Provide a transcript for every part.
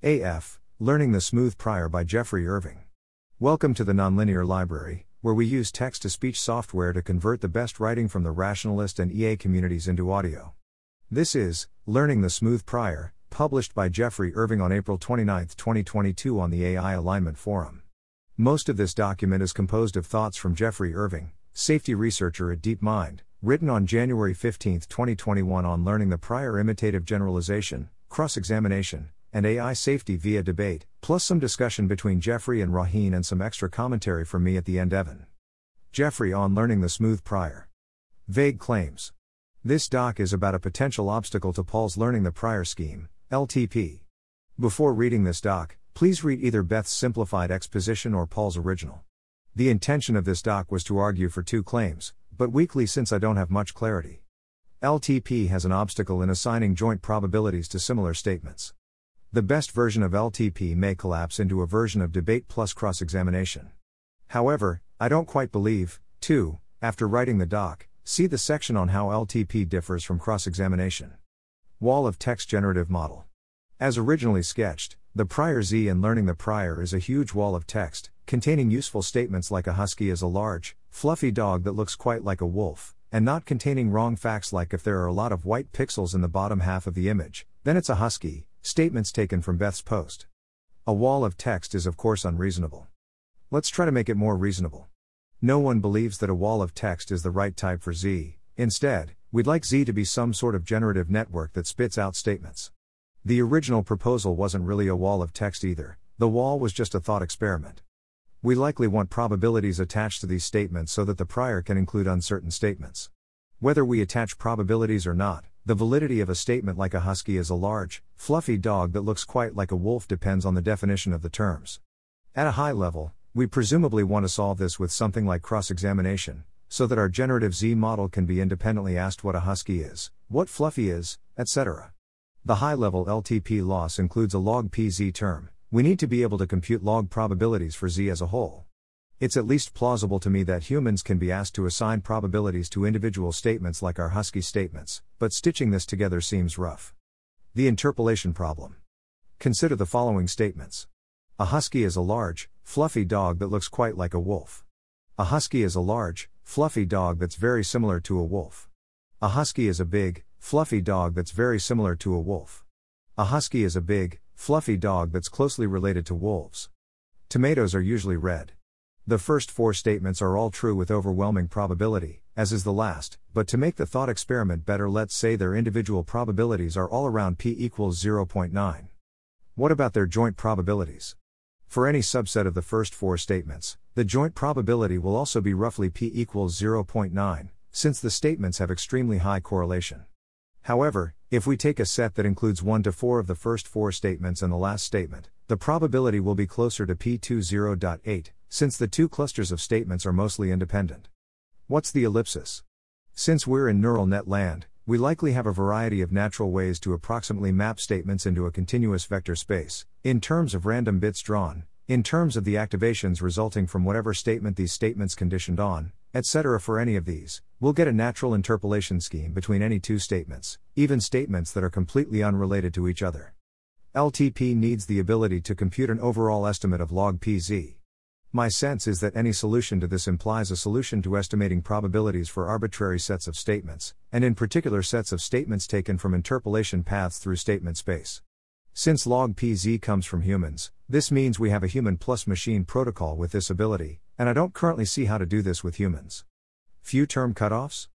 AF Learning the Smooth Prior by Geoffrey Irving. Welcome to the Nonlinear Library, where we use text to speech software to convert the best writing from the rationalist and EA communities into audio. This is Learning the Smooth Prior, published by Geoffrey Irving on April 29, 2022, on the AI Alignment Forum. Most of this document is composed of thoughts from Geoffrey Irving, safety researcher at DeepMind, written on January 15, 2021, on learning the prior imitative generalization, cross examination, and AI safety via debate, plus some discussion between Geoffrey and Rohin and some extra commentary from me at the end. Evan. Geoffrey on learning the smooth prior. Vague claims. This doc is about a potential obstacle to Paul's learning the prior scheme, LTP. Before reading this doc, please read either Beth's simplified exposition or Paul's original. The intention of this doc was to argue for two claims, but weakly since I don't have much clarity. LTP has an obstacle in assigning joint probabilities to similar statements. The best version of LTP may collapse into a version of debate plus cross examination. However, I don't quite believe, too, after writing the doc, see the section on how LTP differs from cross examination. Wall of text generative model. As originally sketched, the prior Z in learning the prior is a huge wall of text, containing useful statements like a husky is a large, fluffy dog that looks quite like a wolf, and not containing wrong facts like if there are a lot of white pixels in the bottom half of the image, then it's a husky, Statements taken from Beth's post. A wall of text is, of course, unreasonable. Let's try to make it more reasonable. No one believes that a wall of text is the right type for Z, instead, we'd like Z to be some sort of generative network that spits out statements. The original proposal wasn't really a wall of text either, the wall was just a thought experiment. We likely want probabilities attached to these statements so that the prior can include uncertain statements. Whether we attach probabilities or not, the validity of a statement like a husky is a large, fluffy dog that looks quite like a wolf depends on the definition of the terms. At a high level, we presumably want to solve this with something like cross examination, so that our generative Z model can be independently asked what a husky is, what fluffy is, etc. The high level LTP loss includes a log PZ term, we need to be able to compute log probabilities for Z as a whole. It's at least plausible to me that humans can be asked to assign probabilities to individual statements like our Husky statements, but stitching this together seems rough. The interpolation problem. Consider the following statements A husky is a large, fluffy dog that looks quite like a wolf. A husky is a large, fluffy dog that's very similar to a wolf. A husky is a big, fluffy dog that's very similar to a wolf. A husky is a big, fluffy dog that's closely related to wolves. Tomatoes are usually red. The first four statements are all true with overwhelming probability, as is the last, but to make the thought experiment better, let's say their individual probabilities are all around p equals 0.9. What about their joint probabilities? For any subset of the first four statements, the joint probability will also be roughly p equals 0.9, since the statements have extremely high correlation. However, if we take a set that includes 1 to 4 of the first four statements and the last statement, the probability will be closer to p20.8, since the two clusters of statements are mostly independent. What's the ellipsis? Since we're in neural net land, we likely have a variety of natural ways to approximately map statements into a continuous vector space, in terms of random bits drawn, in terms of the activations resulting from whatever statement these statements conditioned on, etc. For any of these, we'll get a natural interpolation scheme between any two statements, even statements that are completely unrelated to each other. LTP needs the ability to compute an overall estimate of log PZ. My sense is that any solution to this implies a solution to estimating probabilities for arbitrary sets of statements, and in particular sets of statements taken from interpolation paths through statement space. Since log PZ comes from humans, this means we have a human plus machine protocol with this ability, and I don't currently see how to do this with humans. Few term cutoffs?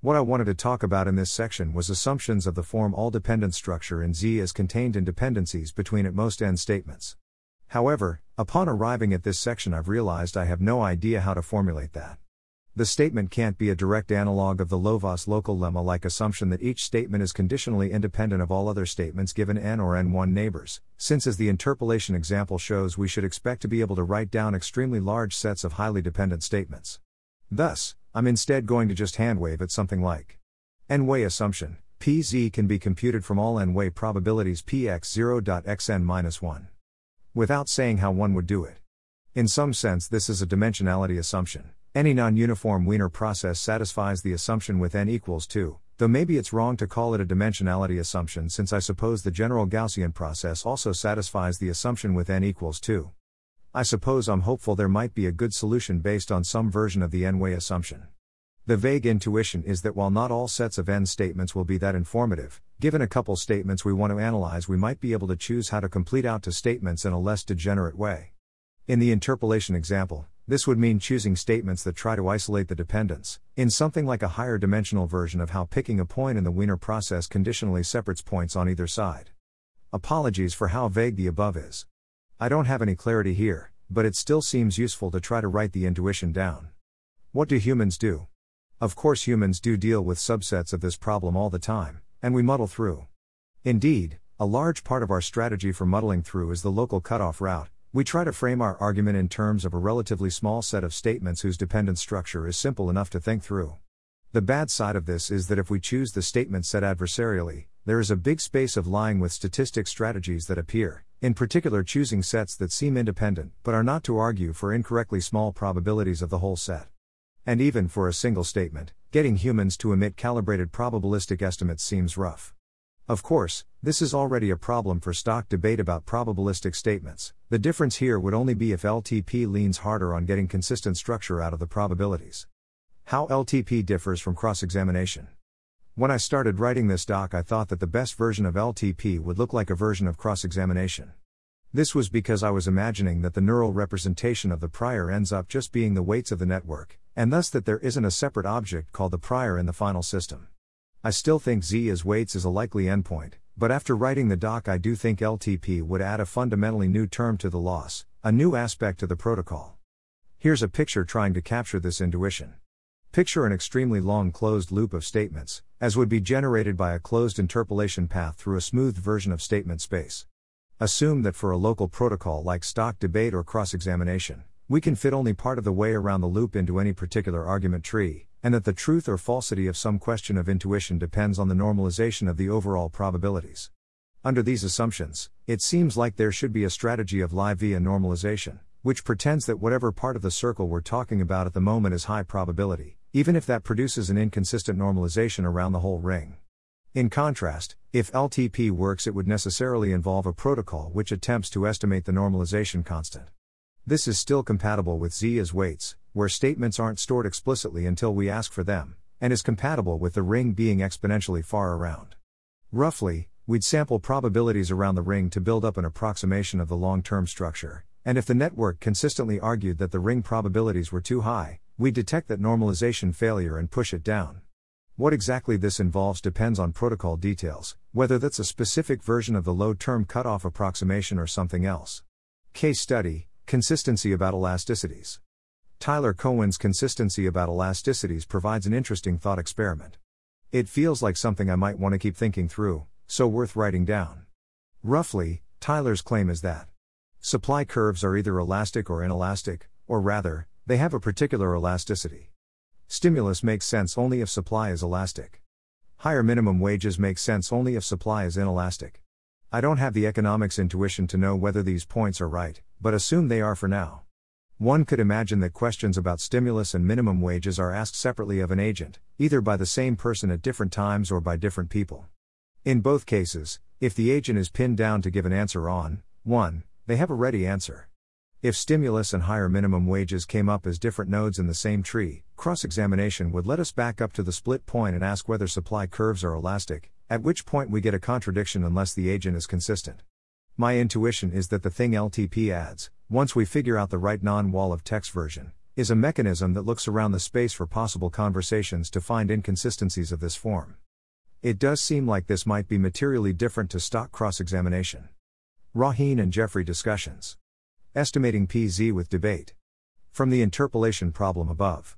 What I wanted to talk about in this section was assumptions of the form all dependent structure in Z as contained in dependencies between at most n statements. However, upon arriving at this section, I've realized I have no idea how to formulate that. The statement can't be a direct analog of the Lovász local lemma like assumption that each statement is conditionally independent of all other statements given n or n1 neighbors, since as the interpolation example shows we should expect to be able to write down extremely large sets of highly dependent statements. Thus, I'm instead going to just handwave at something like n-way assumption, pz can be computed from all n-way probabilities px0.xn-1 without saying how one would do it. In some sense, this is a dimensionality assumption. Any non uniform Wiener process satisfies the assumption with n equals 2, though maybe it's wrong to call it a dimensionality assumption since I suppose the general Gaussian process also satisfies the assumption with n equals 2. I suppose I'm hopeful there might be a good solution based on some version of the n-way assumption. The vague intuition is that while not all sets of n statements will be that informative, given a couple statements we want to analyze, we might be able to choose how to complete out to statements in a less degenerate way. In the interpolation example, this would mean choosing statements that try to isolate the dependence, in something like a higher dimensional version of how picking a point in the Wiener process conditionally separates points on either side. Apologies for how vague the above is. I don't have any clarity here, but it still seems useful to try to write the intuition down. What do humans do? Of course, humans do deal with subsets of this problem all the time, and we muddle through. Indeed, a large part of our strategy for muddling through is the local cutoff route. We try to frame our argument in terms of a relatively small set of statements whose dependent structure is simple enough to think through. The bad side of this is that if we choose the statement set adversarially, there is a big space of lying with statistic strategies that appear, in particular choosing sets that seem independent but are not to argue for incorrectly small probabilities of the whole set. And even for a single statement, getting humans to emit calibrated probabilistic estimates seems rough. Of course, this is already a problem for stock debate about probabilistic statements. The difference here would only be if LTP leans harder on getting consistent structure out of the probabilities. How LTP differs from cross examination. When I started writing this doc, I thought that the best version of LTP would look like a version of cross examination. This was because I was imagining that the neural representation of the prior ends up just being the weights of the network, and thus that there isn't a separate object called the prior in the final system. I still think Z as weights is a likely endpoint, but after writing the doc, I do think LTP would add a fundamentally new term to the loss, a new aspect to the protocol. Here's a picture trying to capture this intuition. Picture an extremely long closed loop of statements, as would be generated by a closed interpolation path through a smoothed version of statement space. Assume that for a local protocol like stock debate or cross examination, we can fit only part of the way around the loop into any particular argument tree, and that the truth or falsity of some question of intuition depends on the normalization of the overall probabilities. Under these assumptions, it seems like there should be a strategy of lie via normalization, which pretends that whatever part of the circle we're talking about at the moment is high probability, even if that produces an inconsistent normalization around the whole ring. In contrast, if LTP works, it would necessarily involve a protocol which attempts to estimate the normalization constant. This is still compatible with Z as weights, where statements aren't stored explicitly until we ask for them, and is compatible with the ring being exponentially far around. Roughly, we'd sample probabilities around the ring to build up an approximation of the long term structure, and if the network consistently argued that the ring probabilities were too high, we'd detect that normalization failure and push it down. What exactly this involves depends on protocol details, whether that's a specific version of the low term cutoff approximation or something else. Case study Consistency about elasticities. Tyler Cowen's consistency about elasticities provides an interesting thought experiment. It feels like something I might want to keep thinking through, so worth writing down. Roughly, Tyler's claim is that supply curves are either elastic or inelastic, or rather, they have a particular elasticity. Stimulus makes sense only if supply is elastic. Higher minimum wages make sense only if supply is inelastic. I don't have the economics intuition to know whether these points are right, but assume they are for now. One could imagine that questions about stimulus and minimum wages are asked separately of an agent, either by the same person at different times or by different people. In both cases, if the agent is pinned down to give an answer on 1, they have a ready answer. If stimulus and higher minimum wages came up as different nodes in the same tree, cross examination would let us back up to the split point and ask whether supply curves are elastic, at which point we get a contradiction unless the agent is consistent. My intuition is that the thing LTP adds, once we figure out the right non wall of text version, is a mechanism that looks around the space for possible conversations to find inconsistencies of this form. It does seem like this might be materially different to stock cross examination. Rohin and Geoffrey discussions. Estimating PZ with debate. From the interpolation problem above.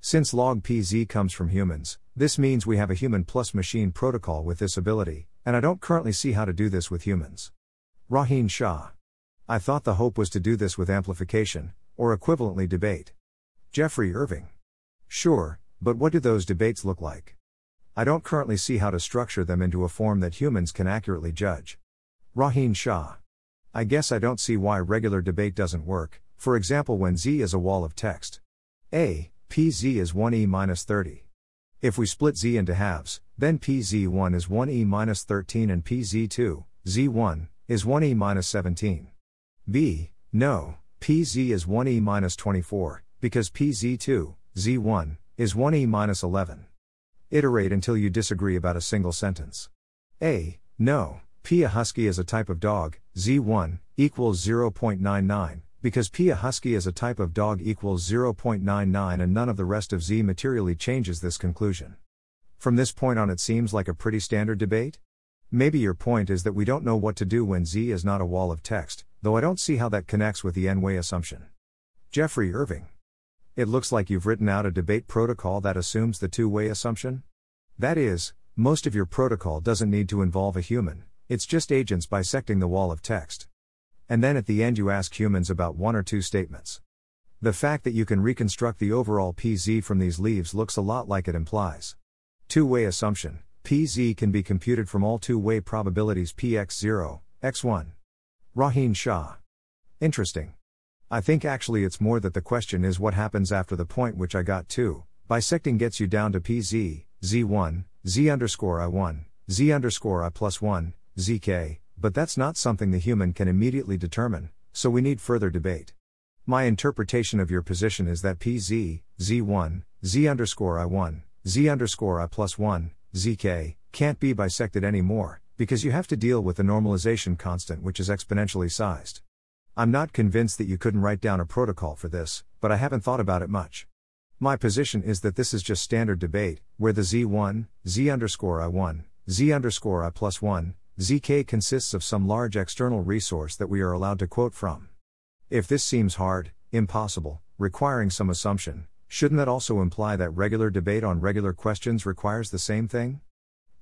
Since log PZ comes from humans, this means we have a human plus machine protocol with this ability, and I don't currently see how to do this with humans. Rohin Shah. I thought the hope was to do this with amplification, or equivalently debate. Geoffrey Irving. Sure, but what do those debates look like? I don't currently see how to structure them into a form that humans can accurately judge. Rohin Shah. I guess I don't see why regular debate doesn't work, for example, when Z is a wall of text. A, PZ is 1e minus 30. If we split z into halves, then pz1 is 1e minus 13 and pz2, z1, is 1e minus 17. b. No, pz is 1e minus 24, because pz2, z1, is 1e minus 11. Iterate until you disagree about a single sentence. A. No, P. A husky is a type of dog, z1, equals 0.99, because P. A husky is a type of dog equals 0.99 and none of the rest of z materially changes this conclusion. From this point on, it seems like a pretty standard debate? Maybe your point is that we don't know what to do when z is not a wall of text, though I don't see how that connects with the n way assumption. Geoffrey Irving. It looks like you've written out a debate protocol that assumes the two way assumption? That is, most of your protocol doesn't need to involve a human, it's just agents bisecting the wall of text. And then at the end, you ask humans about one or two statements. The fact that you can reconstruct the overall PZ from these leaves looks a lot like it implies. Two way assumption PZ can be computed from all two way probabilities Px0, x1. Rohin Shah. Interesting. I think actually it's more that the question is what happens after the point which I got to. Bisecting gets you down to PZ, Z1, Z underscore I1, Z underscore I plus 1, ZK, but that's not something the human can immediately determine, so we need further debate. My interpretation of your position is that PZ, Z1, Z underscore I1, Z underscore I plus 1, ZK, can't be bisected anymore, because you have to deal with the normalization constant which is exponentially sized. I'm not convinced that you couldn't write down a protocol for this, but I haven't thought about it much. My position is that this is just standard debate, where the Z1, Z underscore I1, Z underscore I plus 1, ZK consists of some large external resource that we are allowed to quote from. If this seems hard, impossible, requiring some assumption, Shouldn't that also imply that regular debate on regular questions requires the same thing?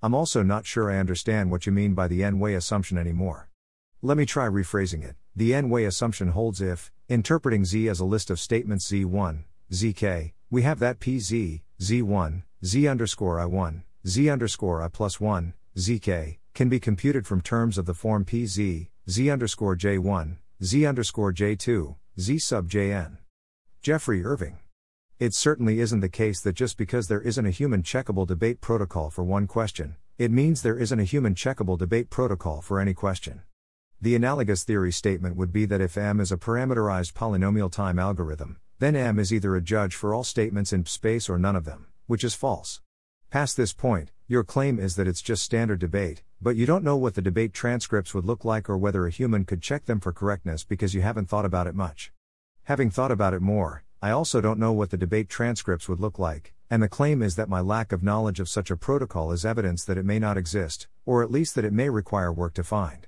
I'm also not sure I understand what you mean by the n way assumption anymore. Let me try rephrasing it. The n way assumption holds if, interpreting z as a list of statements z1, zk, we have that pz, z1, z underscore i1, z underscore i plus 1, zk, can be computed from terms of the form pz, z underscore j1, z underscore j2, z sub jn. Geoffrey Irving. It certainly isn't the case that just because there isn't a human checkable debate protocol for one question, it means there isn't a human checkable debate protocol for any question. The analogous theory statement would be that if M is a parameterized polynomial time algorithm, then M is either a judge for all statements in space or none of them, which is false. Past this point, your claim is that it's just standard debate, but you don't know what the debate transcripts would look like or whether a human could check them for correctness because you haven't thought about it much. Having thought about it more, I also don't know what the debate transcripts would look like, and the claim is that my lack of knowledge of such a protocol is evidence that it may not exist, or at least that it may require work to find.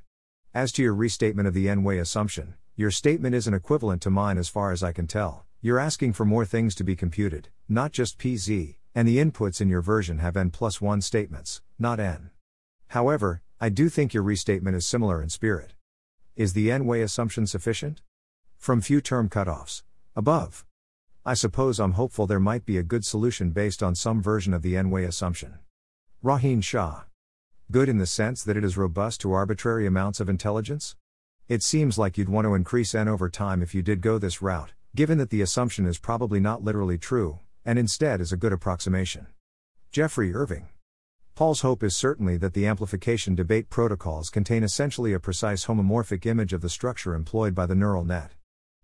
As to your restatement of the n way assumption, your statement isn't equivalent to mine as far as I can tell. You're asking for more things to be computed, not just PZ, and the inputs in your version have n plus 1 statements, not n. However, I do think your restatement is similar in spirit. Is the n way assumption sufficient? From few term cutoffs. Above. I suppose I'm hopeful there might be a good solution based on some version of the n way assumption. Rohin Shah. Good in the sense that it is robust to arbitrary amounts of intelligence? It seems like you'd want to increase n over time if you did go this route, given that the assumption is probably not literally true, and instead is a good approximation. Geoffrey Irving. Paul's hope is certainly that the amplification debate protocols contain essentially a precise homomorphic image of the structure employed by the neural net.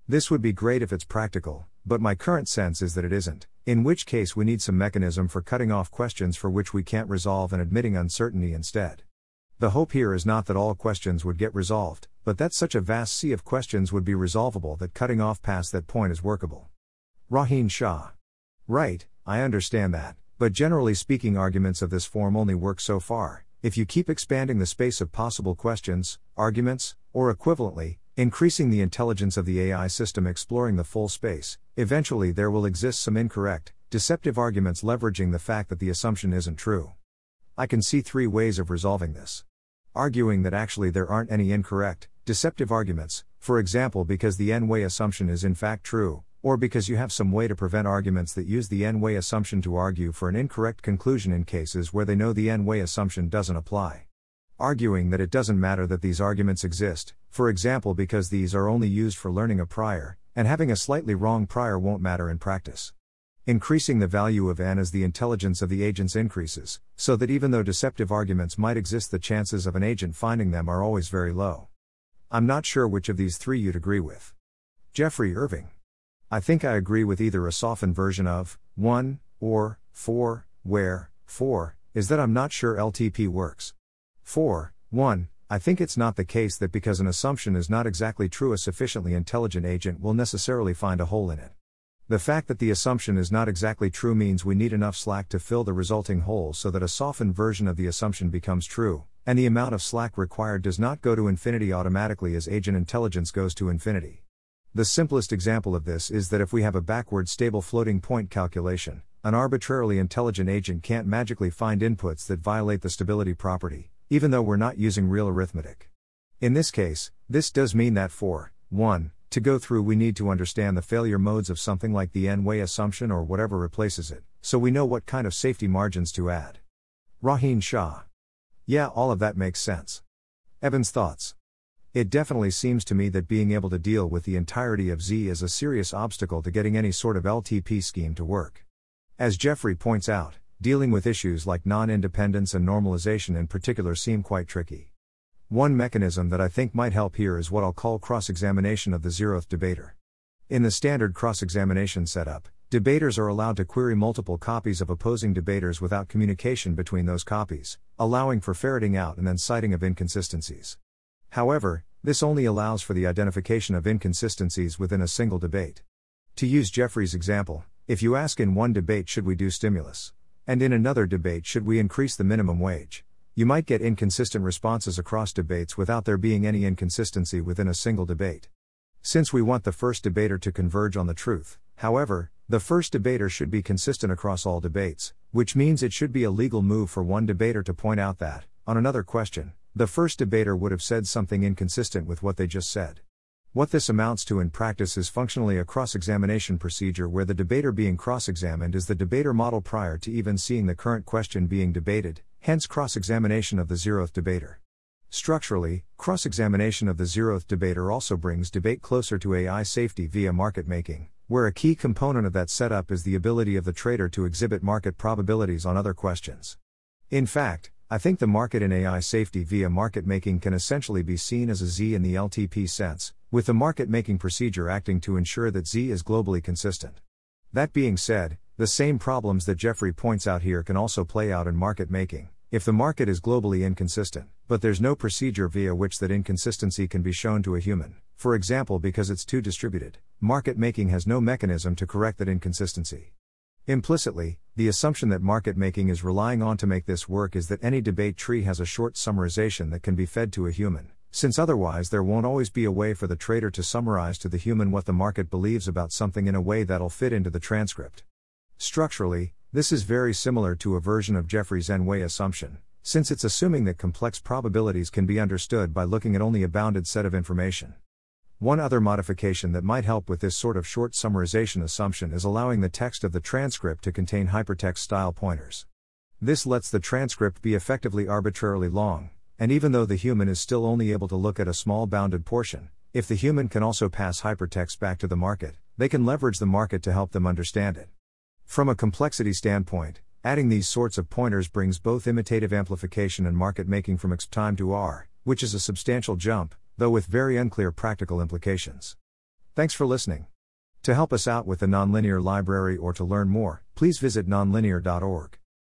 This would be great if it's practical, but my current sense is that it isn't, in which case we need some mechanism for cutting off questions for which we can't resolve and admitting uncertainty instead. The hope here is not that all questions would get resolved, but that such a vast sea of questions would be resolvable that cutting off past that point is workable. Rohin Shah. Right, I understand that, but generally speaking, arguments of this form only work so far. If you keep expanding the space of possible questions, arguments, or equivalently, increasing the intelligence of the AI system exploring the full space, eventually there will exist some incorrect, deceptive arguments leveraging the fact that the assumption isn't true. I can see three ways of resolving this. Arguing that actually there aren't any incorrect, deceptive arguments, for example because the n way assumption is in fact true, or because you have some way to prevent arguments that use the n way assumption to argue for an incorrect conclusion in cases where they know the n way assumption doesn't apply. Arguing that it doesn't matter that these arguments exist, for example because these are only used for learning a prior, and having a slightly wrong prior won't matter in practice. Increasing the value of n as the intelligence of the agents increases, so that even though deceptive arguments might exist, the chances of an agent finding them are always very low. I'm not sure which of these three you'd agree with. Geoffrey Irving. I think I agree with either a softened version of 1 or 4, where 4 is that I'm not sure LTP works. 4. 1. I think it's not the case that because an assumption is not exactly true, a sufficiently intelligent agent will necessarily find a hole in it. The fact that the assumption is not exactly true means we need enough slack to fill the resulting hole so that a softened version of the assumption becomes true, and the amount of slack required does not go to infinity automatically as agent intelligence goes to infinity. The simplest example of this is that if we have a backward stable floating point calculation, an arbitrarily intelligent agent can't magically find inputs that violate the stability property, even though we're not using real arithmetic. In this case, this does mean that for 1, to go through, we need to understand the failure modes of something like the n way assumption or whatever replaces it, so we know what kind of safety margins to add. Rohin Shah. Yeah, all of that makes sense. Evan's thoughts. It definitely seems to me that being able to deal with the entirety of Z is a serious obstacle to getting any sort of LTP scheme to work. As Geoffrey points out, dealing with issues like non independence and normalization in particular seem quite tricky. One mechanism that I think might help here is what I'll call cross examination of the zeroth debater. In the standard cross examination setup, debaters are allowed to query multiple copies of opposing debaters without communication between those copies, allowing for ferreting out and then citing of inconsistencies. However, this only allows for the identification of inconsistencies within a single debate. To use Geoffrey's example, if you ask in one debate, should we do stimulus? And in another debate, should we increase the minimum wage? You might get inconsistent responses across debates without there being any inconsistency within a single debate. Since we want the first debater to converge on the truth, however, the first debater should be consistent across all debates, which means it should be a legal move for one debater to point out that, on another question, the first debater would have said something inconsistent with what they just said. What this amounts to in practice is functionally a cross examination procedure where the debater being cross examined is the debater model prior to even seeing the current question being debated, hence cross examination of the zeroth debater. Structurally, cross examination of the zeroth debater also brings debate closer to AI safety via market making, where a key component of that setup is the ability of the trader to exhibit market probabilities on other questions. In fact, I think the market in AI safety via market making can essentially be seen as a Z in the LTP sense, with the market making procedure acting to ensure that Z is globally consistent. That being said, the same problems that Geoffrey points out here can also play out in market making. If the market is globally inconsistent, but there's no procedure via which that inconsistency can be shown to a human, for example because it's too distributed, market making has no mechanism to correct that inconsistency. Implicitly, the assumption that market making is relying on to make this work is that any debate tree has a short summarization that can be fed to a human, since otherwise there won't always be a way for the trader to summarize to the human what the market believes about something in a way that'll fit into the transcript. Structurally, this is very similar to a version of Geoffrey's n-way assumption, since it's assuming that complex probabilities can be understood by looking at only a bounded set of information. One other modification that might help with this sort of short summarization assumption is allowing the text of the transcript to contain hypertext style pointers. This lets the transcript be effectively arbitrarily long, and even though the human is still only able to look at a small bounded portion, if the human can also pass hypertext back to the market, they can leverage the market to help them understand it. From a complexity standpoint, adding these sorts of pointers brings both imitative amplification and market making from exp time to R, which is a substantial jump, though with very unclear practical implications. Thanks for listening. To help us out with the Nonlinear Library or to learn more, please visit nonlinear.org.